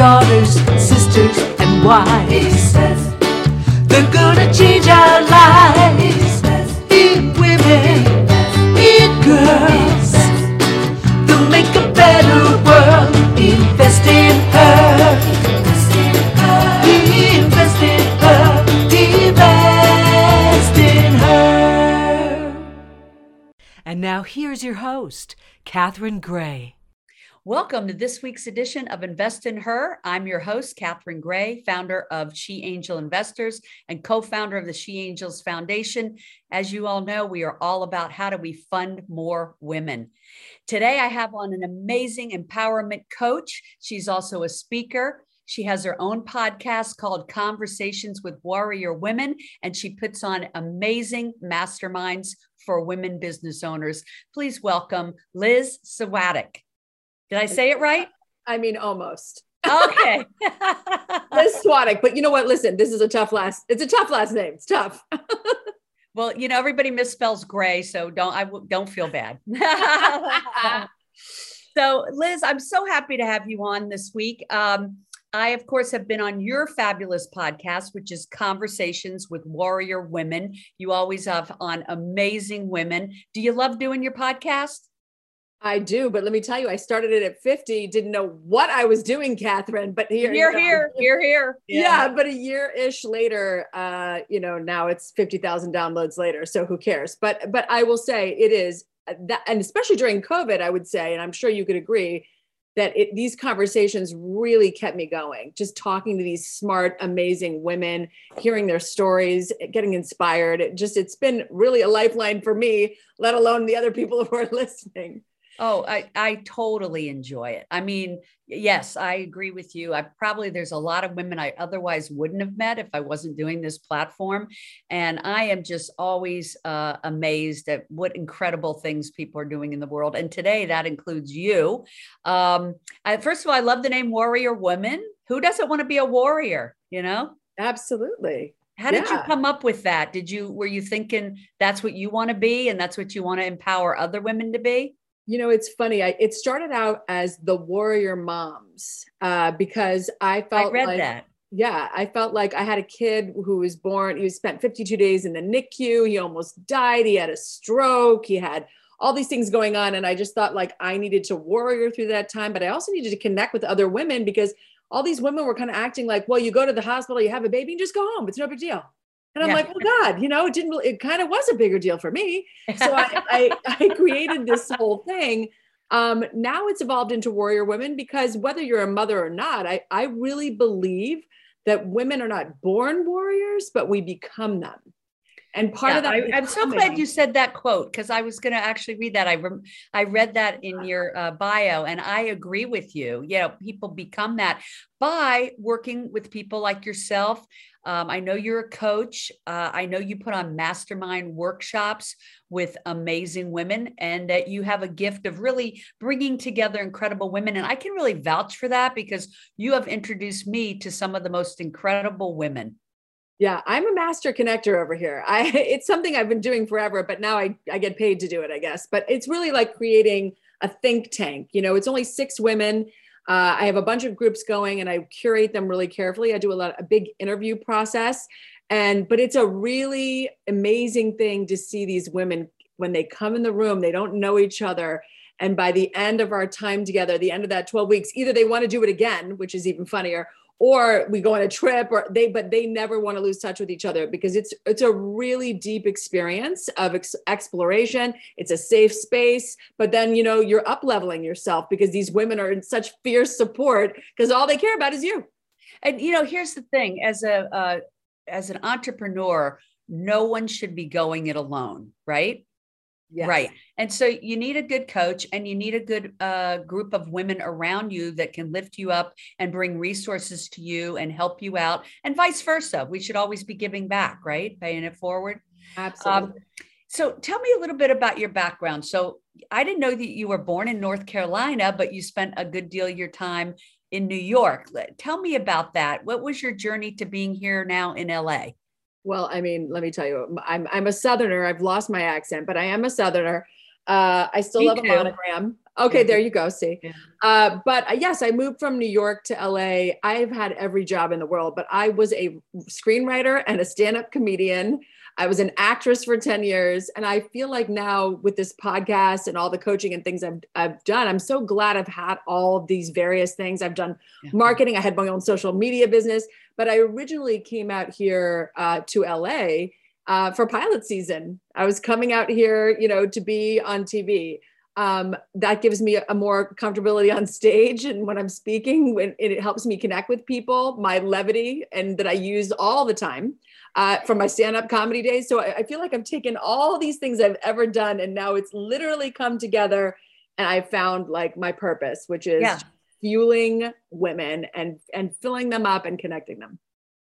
daughters, sisters, and wives. They're gonna change our lives. In women, in girls. They'll make a better world. Invest in her. Invest in her. Invest in her. And now here's your host, Catherine Gray. Welcome to this week's edition of Invest in Her. I'm your host, Catherine Gray, founder of She Angel Investors and co founder of the She Angels Foundation. As you all know, we are all about how do we fund more women. Today, I have on an amazing empowerment coach. She's also a speaker. She has her own podcast called Conversations with Warrior Women, and she puts on amazing masterminds for women business owners. Please welcome Liz Svatek. Did I say it right? I mean, almost. Okay. Liz Svatek. But you know what? Listen, this is a tough last. It's a tough last name. It's tough. well, you know, everybody misspells gray, so don't I w- don't feel bad. so, Liz, I'm so happy to have you on this week. Um, I, of course, have been on your fabulous podcast, which is Conversations with Warrior Women. You always have on amazing women. Do you love doing your podcast? I do, but let me tell you, I started it at 50, didn't know what I was doing, Catherine. But here, you're you know, here, you're here. Yeah. yeah. but a year ish later, uh, you know, now it's 50,000 downloads later. So who cares? But, but I will say it is uh, that, and especially during COVID, I would say, and I'm sure you could agree that it, these conversations really kept me going. Just talking to these smart, amazing women, hearing their stories, getting inspired. It just, it's been really a lifeline for me, let alone the other people who are listening. Oh, I, I totally enjoy it. I mean, yes, I agree with you. I probably there's a lot of women I otherwise wouldn't have met if I wasn't doing this platform. And I am just always uh, amazed at what incredible things people are doing in the world. And today that includes you. Um, I, first of all, I love the name Warrior Woman. Who doesn't want to be a warrior? You know? Absolutely. How did yeah. you come up with that? Did you were you thinking that's what you want to be and that's what you want to empower other women to be? You know it's funny. I, it started out as the warrior moms uh, because i felt I read like, that. Yeah i felt like i had a kid who was born he spent 52 days in the nicu he almost died he had a stroke he had all these things going on and i just thought like i needed to warrior through that time but i also needed to connect with other women because all these women were kind of acting like well you go to the hospital you have a baby and just go home it's no big deal and I'm yeah. like, oh God, you know, it didn't, it kind of was a bigger deal for me. So I, I, I, created this whole thing. Um, now it's evolved into Warrior Women because whether you're a mother or not, I, I really believe that women are not born warriors, but we become them. And part yeah, of that, I, am so glad you said that quote because I was going to actually read that. I rem- I read that in your uh, bio, and I agree with you. You know, people become that by working with people like yourself um, I know you're a coach. Uh, I know you put on mastermind workshops with amazing women, and that you have a gift of really bringing together incredible women. And I can really vouch for that because you have introduced me to some of the most incredible women. Yeah, I'm a master connector over here. I it's something I've been doing forever, but now I, I get paid to do it, I guess. But it's really like creating a think tank. You know, it's only six women. Uh, I have a bunch of groups going and I curate them really carefully. I do a lot, a big interview process. And, but it's a really amazing thing to see these women when they come in the room, they don't know each other. And by the end of our time together, the end of that 12 weeks, either they want to do it again, which is even funnier, or we go on a trip or they but they never want to lose touch with each other because it's it's a really deep experience of ex- exploration. It's a safe space but then you know you're up leveling yourself because these women are in such fierce support because all they care about is you. And you know here's the thing as a uh, as an entrepreneur no one should be going it alone right Yes. Right. And so you need a good coach and you need a good uh, group of women around you that can lift you up and bring resources to you and help you out, and vice versa. We should always be giving back, right? Paying it forward. Absolutely. Um, so tell me a little bit about your background. So I didn't know that you were born in North Carolina, but you spent a good deal of your time in New York. Tell me about that. What was your journey to being here now in LA? Well, I mean, let me tell you, I'm I'm a Southerner. I've lost my accent, but I am a Southerner. Uh, I still me love too. a monogram. Okay, there you go. See, Yeah. uh, but uh, yes, I moved from New York to LA. I've had every job in the world, but I was a screenwriter and a stand-up comedian. I was an actress for ten years, and I feel like now with this podcast and all the coaching and things I've I've done, I'm so glad I've had all of these various things. I've done Yeah. marketing. I had my own social media business, but I originally came out here uh, to LA uh, for pilot season. I was coming out here, you know, to be on TV um, that gives me a more comfortability on stage and when I'm speaking, when it, it helps me connect with people, my levity, and that I use all the time uh, from my stand-up comedy days. So I, I feel like I've taken all these things I've ever done, and now it's literally come together, and I found like my purpose, which is Yeah. fueling women and and filling them up and connecting them.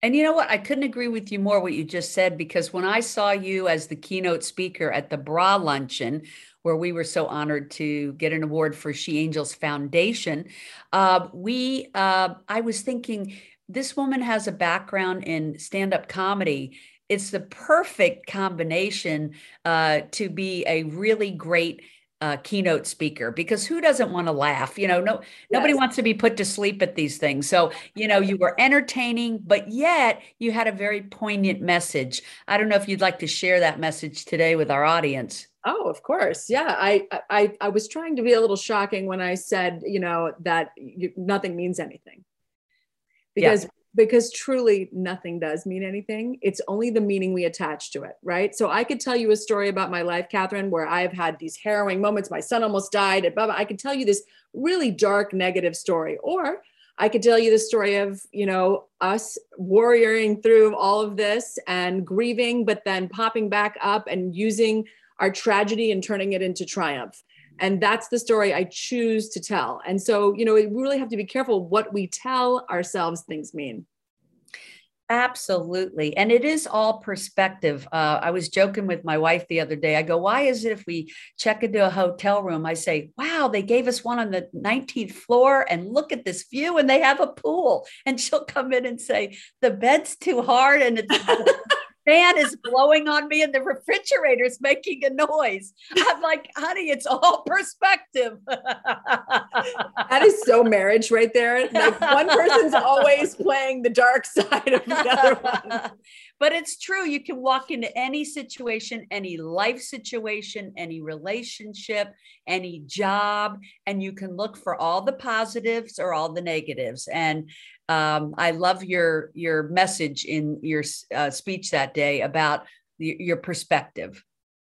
And you know what? I couldn't agree with you more what you just said because when I saw you as the keynote speaker at the Bra Luncheon, where we were so honored to get an award for She Angels Foundation, uh, we uh, I was thinking this woman has a background in stand-up comedy. It's the perfect combination uh, to be a really great uh, keynote speaker because who doesn't want to laugh? You know, no nobody Yes. wants to be put to sleep at these things. So you know you were entertaining but yet you had a very poignant message i don't know if you'd like to share that message today with our audience Oh, of course. Yeah. I, I, I was trying to be a little shocking when I said, you know, that you, nothing means anything because, because truly nothing does mean anything. It's only the meaning we attach to it. Right. So I could tell you a story about my life, Catherine, where I've had these harrowing moments. My son almost died blah, blah. I could tell you this really dark, negative story, or I could tell you the story of, you know, us warrioring through all of this and grieving, but then popping back up and using our tragedy and turning it into triumph. And that's the story I choose to tell. And so, you know, we really have to be careful what we tell ourselves things mean. absolutely and it is all perspective uh, i was joking with my wife the other day i go why is it if we check into a hotel room i say wow they gave us one on the 19th floor and look at this view and they have a pool and she'll come in and say the bed's too hard and it's fan is blowing on me and the refrigerator is making a noise. I'm like, honey, it's all perspective. That is so marriage right there. Like one person's always playing the dark side of the other one. but it's true. You can walk into any situation, any life situation, any relationship, any job, and you can look for all the positives or all the negatives. And um, I love your your message in your uh, speech that day about the, your perspective.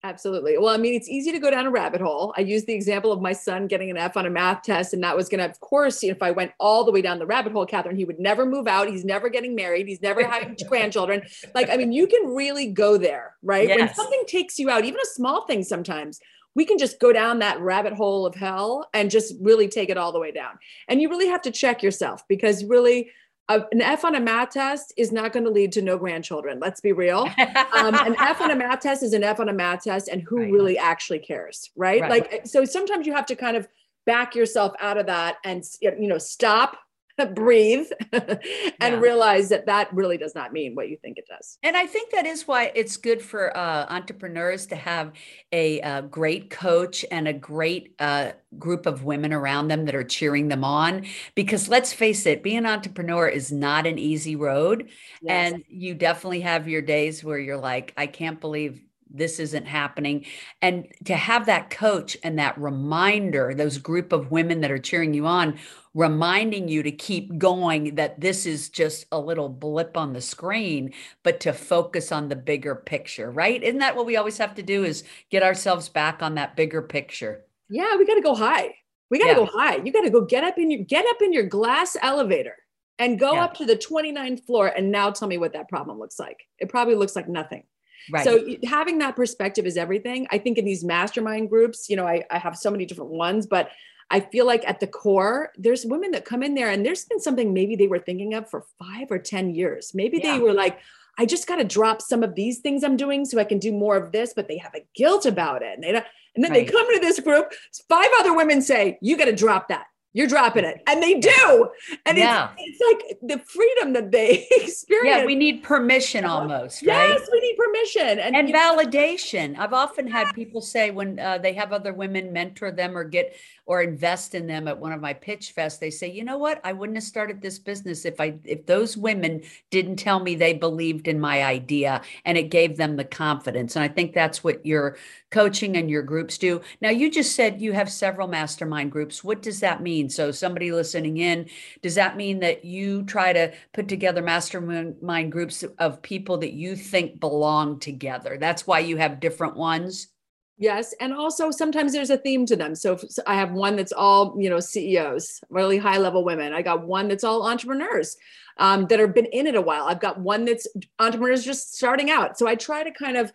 Absolutely. Well, I mean, it's easy to go down a rabbit hole. I used the example of my son getting an F on a math test, and that was going to, of course, if I went all the way down the rabbit hole, Catherine, he would never move out. He's never getting married. He's never having grandchildren. Like, I mean, you can really go there, right? When something takes you out, even a small thing sometimes, we can just go down that rabbit hole of hell and just really take it all the way down. And you really have to check yourself because really, uh, an F on a math test is not going to lead to no grandchildren. Let's be real um, an F on a math test is an F on a math test, and who Right. really actually cares, right? Right. Like, so sometimes you have to kind of back yourself out of that and you know stop, breathe, and Yeah. realize that that really does not mean what you think it does. And I think that is why it's good for uh, entrepreneurs to have a, uh great coach and a great uh, group of women around them that are cheering them on. Because let's face it, being an entrepreneur is not an easy road. Yes. And you definitely have your days where you're like, I can't believe this isn't happening. And to have that coach and that reminder, those group of women that are cheering you on, reminding you to keep going, that this is just a little blip on the screen, but to focus on the bigger picture, right? Isn't that what we always have to do is get ourselves back on that bigger picture? yeah, we got to go high. We got to Yeah. go high. You got to go get up in your get up in your glass elevator and go Yeah. up to the 29th floor and now tell me what that problem looks like. It probably looks like nothing. Right. So having that perspective is everything. I think in these mastermind groups, you know, I, I have so many different ones, but I feel like at the core, there's women that come in there and there's been something maybe they were thinking of for five or 10 years. Maybe Yeah. they were like, I just got to drop some of these things I'm doing so I can do more of this, but they have a guilt about it. And, they don't, and then Right. they come to this group, five other women say, You got to drop that. You're dropping it and they do and Yeah. it's, it's like the freedom that they experience Yeah, we need permission almost, right? yes we need permission and, and validation. I've often had people say when uh, they have other women mentor them or get or invest in them at one of my pitch fests, they say, "You know what? I wouldn't have started this business if I if those women didn't tell me they believed in my idea and it gave them the confidence." And I think that's what your coaching and your groups do. Now, you just said you have several mastermind groups. What does that mean? So, somebody listening in, does that mean that you try to put together mastermind groups of people that you think belong together? That's why you have different ones. Yes, and also sometimes there's a theme to them. So, I have one that's all you know CEOs, really high level women. I got one that's all entrepreneurs um, that have been in it a while. I've got one that's entrepreneurs just starting out. So I try to kind of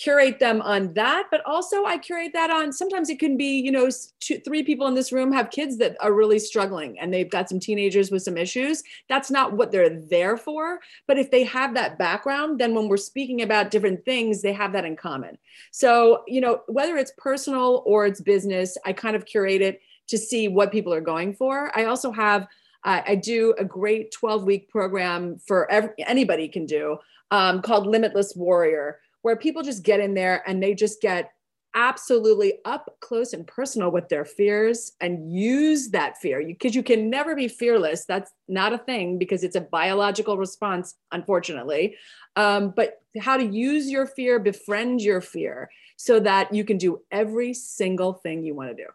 curate them on that, but also I curate that on. Sometimes it can be you know two, three people in this room have kids that are really struggling, and they've got some teenagers with some issues. That's not what they're there for. But if they have that background, then when we're speaking about different things, they have that in common. So, you know, whether it's personal or it's business, I kind of curate it to see what people are going for. I also have, I I do a great 12 week program for every, anybody can do um, called Limitless Warrior, where people just get in there and they just get absolutely up close and personal with their fears and use that fear because you, can never be fearless that's not a thing because it's a biological response unfortunately um, but how to use your fear befriend your fear so that you can do every single thing you want to do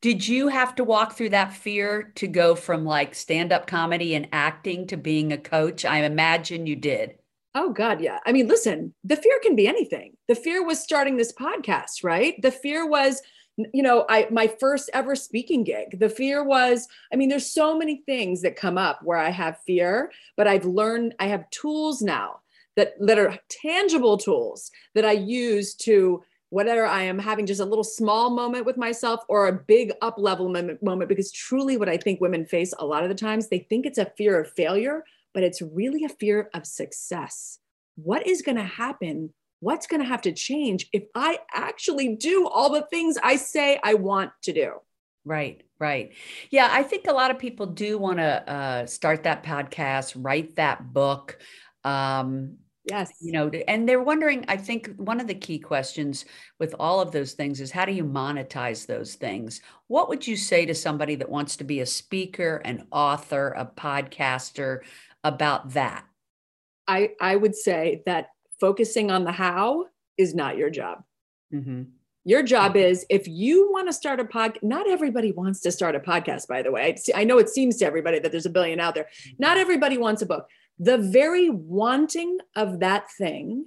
Did you have to walk through that fear to go from like stand up comedy and acting to being a coach? I imagine you did. Oh God, yeah. I mean, listen, the fear can be anything. The fear was starting this podcast, right? The fear was, you know, I my first ever speaking gig. The fear was, I mean, there's so many things that come up where I have fear, but I've learned I have tools now that that are tangible tools that I use to whatever I am having just a little small moment with myself or a big up level moment, moment because truly what I think women face a lot of the times they think it's a fear of failure but it's really a fear of success. What is going to happen? What's going to have to change if I actually do all the things I say I want to do? Right, right. Yeah, I think a lot of people do want to uh, start that podcast, write that book. Um, Yes. you know, and they're wondering, I think one of the key questions with all of those things is how do you monetize those things? What would you say to somebody that wants to be a speaker, an author, a podcaster about that? I, I would say that focusing on the how is not your job. hmm Your job is if you want to start a podcast, not everybody wants to start a podcast, by the way. I know it seems to everybody that there's a billion out there. Not everybody wants a book. The very wanting of that thing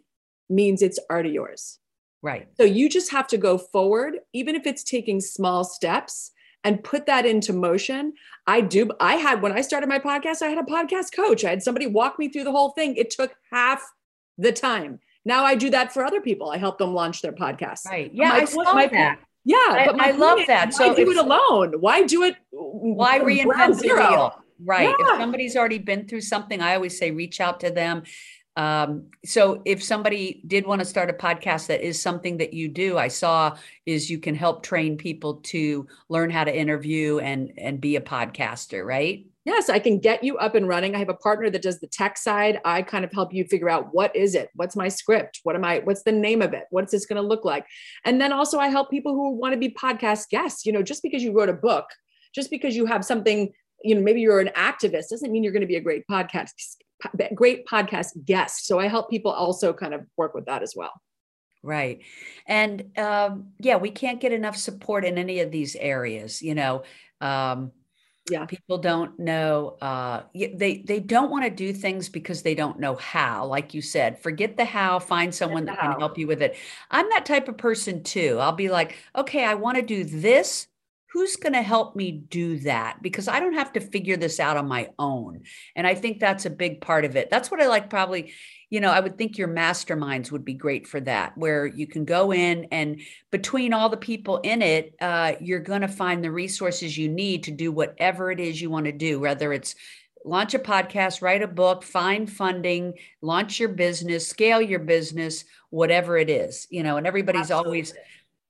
means it's already yours. Right. So you just have to go forward, even if it's taking small steps and put that into motion. I do. I had, when I started my podcast, I had a podcast coach. I had somebody walk me through the whole thing. It took half the time. Now I do that for other people. I help them launch their podcast. Right. Yeah, My I saw my- that. Yeah. I- but my I love is, that. Why So do it alone? Why do it? Why reinvent the wheel? Right. If somebody's already been through something, I always say reach out to them. Um, so if somebody did want to start a podcast that is something that you do, I saw is you can help train people to learn how to interview and and be a podcaster, right? Yes, I can get you up and running. I have a partner that does the tech side. I kind of help you figure out what is it? What's my script? What am I what's the name of it? What's this going to look like? And then also I help people who want to be podcast guests. You know, just because you wrote a book, just because you have something, you know, maybe you're an activist doesn't mean you're going to be a great podcast great podcast guest. So I help people also kind of work with that as well. Right. And um, yeah, we can't get enough support in any of these areas, you know. Um, Yeah. people don't know uh they they don't want to do things because they don't know how like you said forget the how find someone that can help you with it i'm that type of person too i'll be like okay i want to do this who's going to help me do that? Because i don't have to figure this out on my own and i think that's a big part of it. That's what i like probably you know i would think your masterminds would be great for that where you can go in and between all the people in it uh, you're going to find the resources you need to do whatever it is you want to do whether it's launch a podcast write a book find funding launch your business scale your business whatever it is you know and everybody's always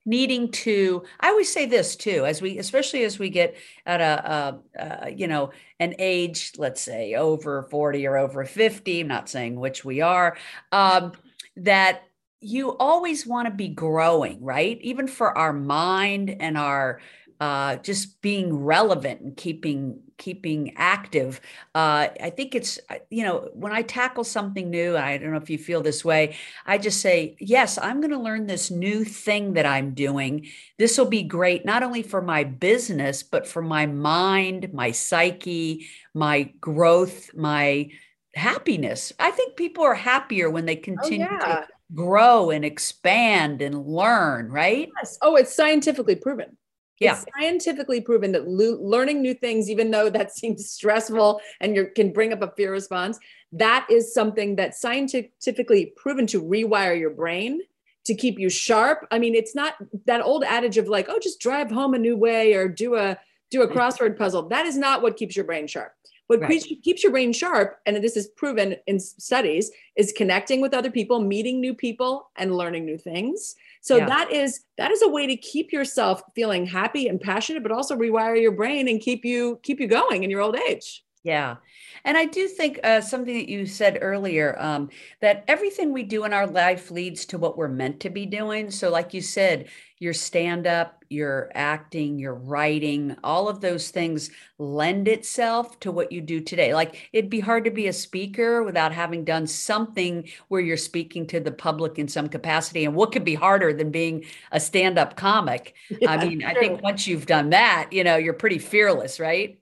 needing to i always say this too as we especially as we get at a, a, a, you know an age let's say over 40 or over 50 i'm not saying which we are um, that you always want to be growing right? Even for our mind and our uh, just being relevant and keeping keeping active. Uh, I think it's uh, you know when I tackle something new, I don't know if you feel this way. I just say yes, I'm going to learn this new thing that I'm doing. This will be great not only for my business but for my mind, my psyche, my growth, my happiness. I think people are happier when they oh, continue oh, yeah. to grow and expand and learn, right? Yes. Oh, it's scientifically proven. Yeah. It's scientifically proven that lo- learning new things, even though that seems stressful and you can bring up a fear response, that is something that scientifically proven to rewire your brain to keep you sharp. I mean, it's not that old adage of like, oh, just drive home a new way or do a do a crossword puzzle. That is not what keeps your brain sharp. What right. keeps, keeps your brain sharp, and this is proven in studies, is connecting with other people, meeting new people, and learning new things. So yeah. that is that is a way to keep yourself feeling happy and passionate, but also rewire your brain and keep you keep you going in your old age. Yeah. And I do think uh, something that you said earlier um, that everything we do in our life leads to what we're meant to be doing. So, like you said, your stand up, your acting, your writing, all of those things lend itself to what you do today. Like it'd be hard to be a speaker without having done something where you're speaking to the public in some capacity. And what could be harder than being a stand up comic? Yeah, I mean, true. I think once you've done that, you know, you're pretty fearless, right?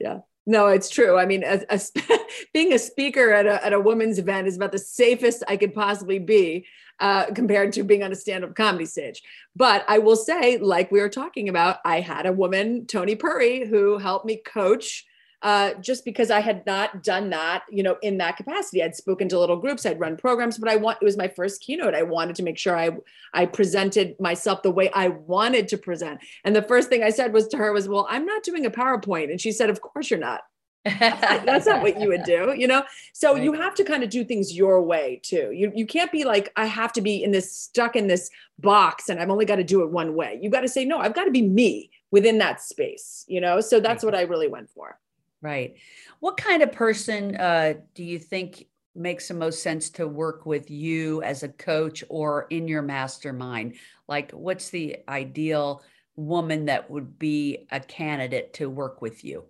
Yeah. No, it's true. I mean, a, a, being a speaker at a, at a women's event is about the safest I could possibly be uh, compared to being on a stand up comedy stage. But I will say, like we were talking about, I had a woman, Tony Purry, who helped me coach. Uh, just because I had not done that, you know, in that capacity, I'd spoken to little groups, I'd run programs, but I want it was my first keynote. I wanted to make sure I I presented myself the way I wanted to present. And the first thing I said was to her was, "Well, I'm not doing a PowerPoint," and she said, "Of course you're not." that's not what you would do you know so right. you have to kind of do things your way too you you can't be like i have to be in this stuck in this box and i've only got to do it one way you got to say no i've got to be me within that space you know so that's what i really went for right. What kind of person uh, do you think makes the most sense to work with you as a coach or in your mastermind? Like what's the ideal woman that would be a candidate to work with you?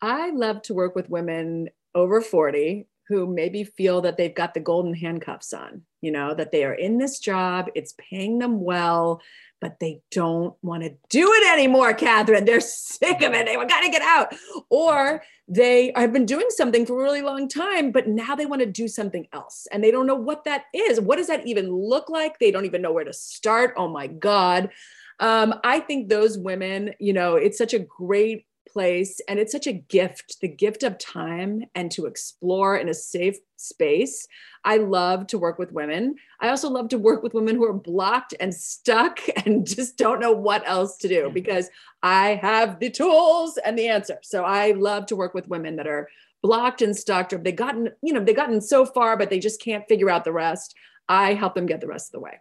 I love to work with women over 40 who maybe feel that they've got the golden handcuffs on, you know, that they are in this job, it's paying them well, but they don't want to do it anymore, Catherine. They're sick of it. They got to get out. Or they have been doing something for a really long time, but now they want to do something else and they don't know what that is. What does that even look like? They don't even know where to start. Oh my God. Um, I think those women, you know, it's such a great place and it's such a gift the gift of time and to explore in a safe space. I love to work with women. I also love to work with women who are blocked and stuck and just don't know what else to do mm-hmm. because i have the tools and the answer. So i love to work with women that are blocked and stuck or they've gotten you know they've gotten so far but they just can't figure out the rest. I help them get the rest of the way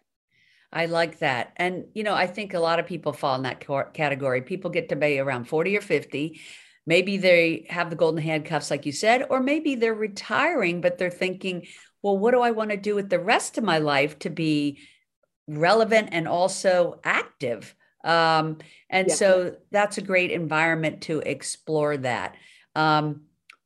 I like that. And, you know, I think a lot of people fall in that category. People get to be around 40 or 50. Maybe they have the golden handcuffs, like you said, or maybe they're retiring, but they're thinking, well, what do I want to do with the rest of my life to be relevant and also active? Um, and yeah. so that's a great environment to explore that. Um,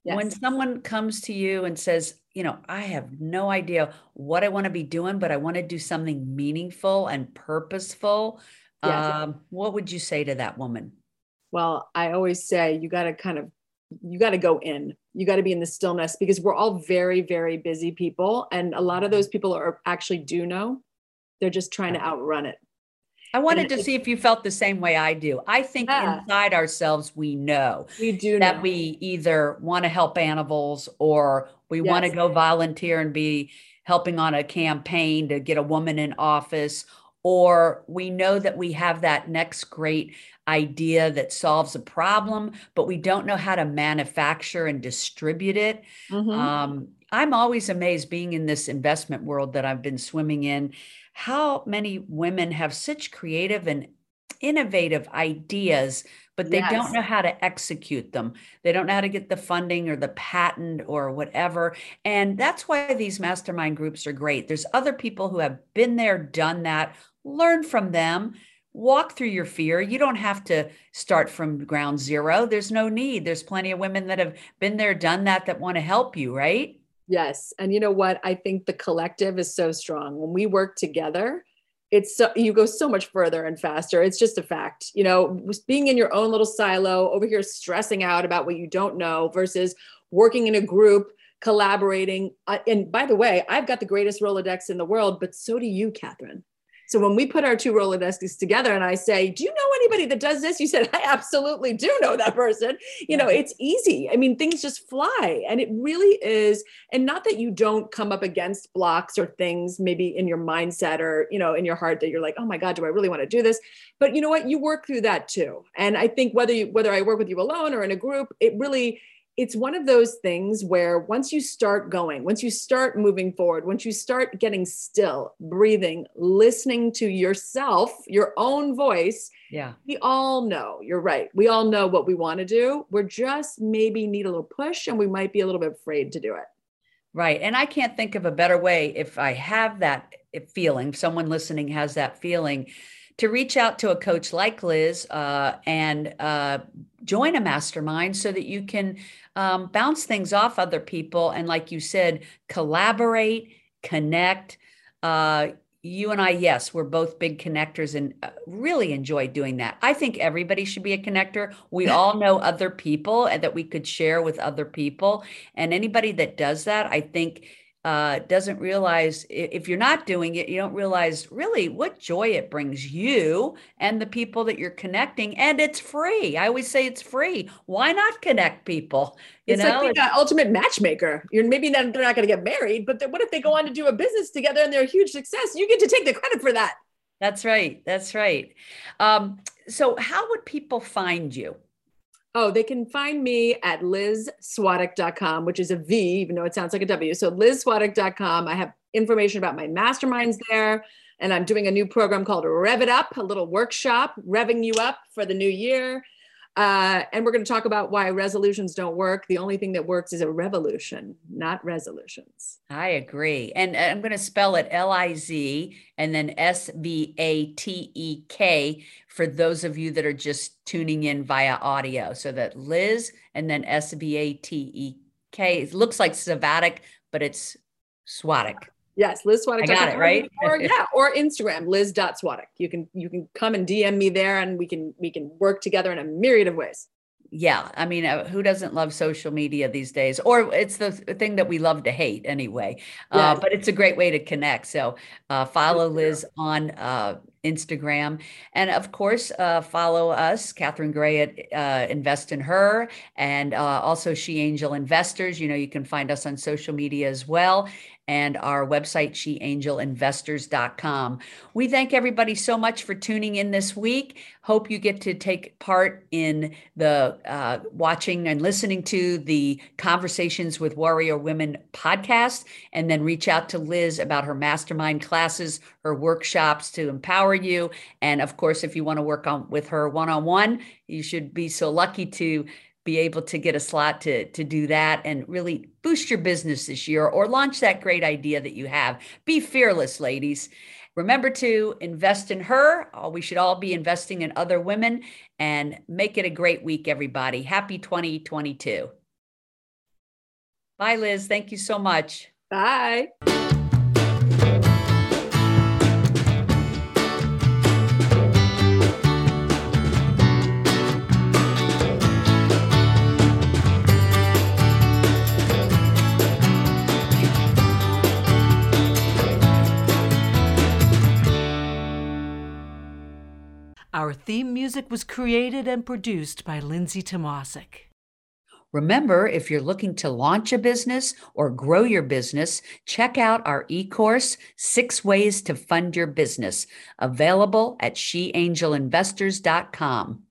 yes. When someone comes to you and says, you know, I have no idea what I want to be doing, but I want to do something meaningful and purposeful. Yes. Um, what would you say to that woman? Well, I always say you got to kind of you got to go in. You got to be in the stillness because we're all very very busy people and a lot of those mm-hmm. people are actually do know. They're just trying to outrun it. I wanted to see if you felt the same way I do. I think yeah. inside ourselves, we know we do that know. we either want to help animals or we yes. want to go volunteer and be helping on a campaign to get a woman in office, or we know that we have that next great idea that solves a problem, but we don't know how to manufacture and distribute it. Mm-hmm. Um, I'm always amazed being in this investment world that I've been swimming in, how many women have such creative and innovative ideas, but they yes. don't know how to execute them. They don't know how to get the funding or the patent or whatever. And that's why these mastermind groups are great. There's other people who have been there, done that, learn from them walk through your fear. You don't have to start from ground zero. There's no need. There's plenty of women that have been there, done that, that want to help you, right? Yes. And you know what? I think the collective is so strong. When we work together, it's so you go so much further and faster. It's just a fact. You know, being in your own little silo over here stressing out about what you don't know versus working in a group, collaborating. Uh, and by the way, I've got the greatest Rolodex in the world, but so do you, Catherine. So when we put our two Rolodexes together and I say, Do you know anybody that does this? You said, I absolutely do know that person. You know, it's easy. I mean, things just fly. And it really is. And not that you don't come up against blocks or things maybe in your mindset or, you know, in your heart that you're like, oh my God, do I really want to do this? But you know what? You work through that too. And I think whether you whether I work with you alone or in a group, it really it's one of those things where once you start going, once you start moving forward, once you start getting still, breathing, listening to yourself, your own voice, yeah. We all know, you're right. We all know what we want to do. We're just maybe need a little push and we might be a little bit afraid to do it. Right. And I can't think of a better way if I have that eh, feeling, someone listening has that feeling to reach out to a coach like Liz uh, and uh, join a mastermind so that you can um, bounce things off other people and, like you said, collaborate, connect. Uh, you and I, yes, we're both big connectors and uh, really enjoy doing that. I think everybody should be a connector. We all know other people and that we could share with other people. And anybody that does that, I think uh, doesn't realize if you're not doing it, you don't realize really what joy it brings you and the people that you're connecting. And it's free. I always say it's free. Why not connect people? You it's know, like being an ultimate matchmaker. You're maybe not, they're not going to get married, but what if they go on to do a business together and they're a huge success? You get to take the credit for that. That's right. That's right. Um, so, how would people find you? Oh, they can find me at lizsvatek.com, which is a V, even though it sounds like a W. So lizsvatek.com. I have information about my masterminds there. And I'm doing a new program called Rev It Up, a little workshop, revving you up for the new year. Uh, and we're going to talk about why resolutions don't work. The only thing that works is a revolution, not resolutions. I agree. And I'm going to spell it L I Z and then S V A T E K for those of you that are just tuning in via audio. So that Liz and then S V A T E K. It looks like Savatic, but it's Swatek. Yes, Liz Svatek. I got it right. Or yeah, or Instagram, Liz.Svatek. You can you can come and DM me there, and we can we can work together in a myriad of ways. Yeah i mean uh, who doesn't love social media these days? Or it's the thing that we love to hate anyway. Uh, but it's a great way to connect. So uh, follow liz on uh, instagram. And of course uh, follow us catherine gray at uh, invest in her and also she angel investors. You know you can find us on social media as well and our website, sheangelinvestors.com. We thank everybody so much for tuning in this week. Hope you get to take part in the uh, watching and listening to the Conversations with Warrior Women podcast, and then reach out to Liz about her mastermind classes, her workshops to empower you. And of course, if you want to work on with her one on one, you should be so lucky to be able to get a slot to to do that and really boost your business this year or launch that great idea that you have. Be fearless, ladies. Remember to invest in her. Oh, we should all be investing in other women and make it a great week, everybody. Happy 2022. Bye, Liz. Thank you so much. Bye. Theme music was created and produced by Lindsay Tomasic. Remember, if you're looking to launch a business or grow your business, check out our e course, Six Ways to Fund Your Business, available at sheangelinvestors.com.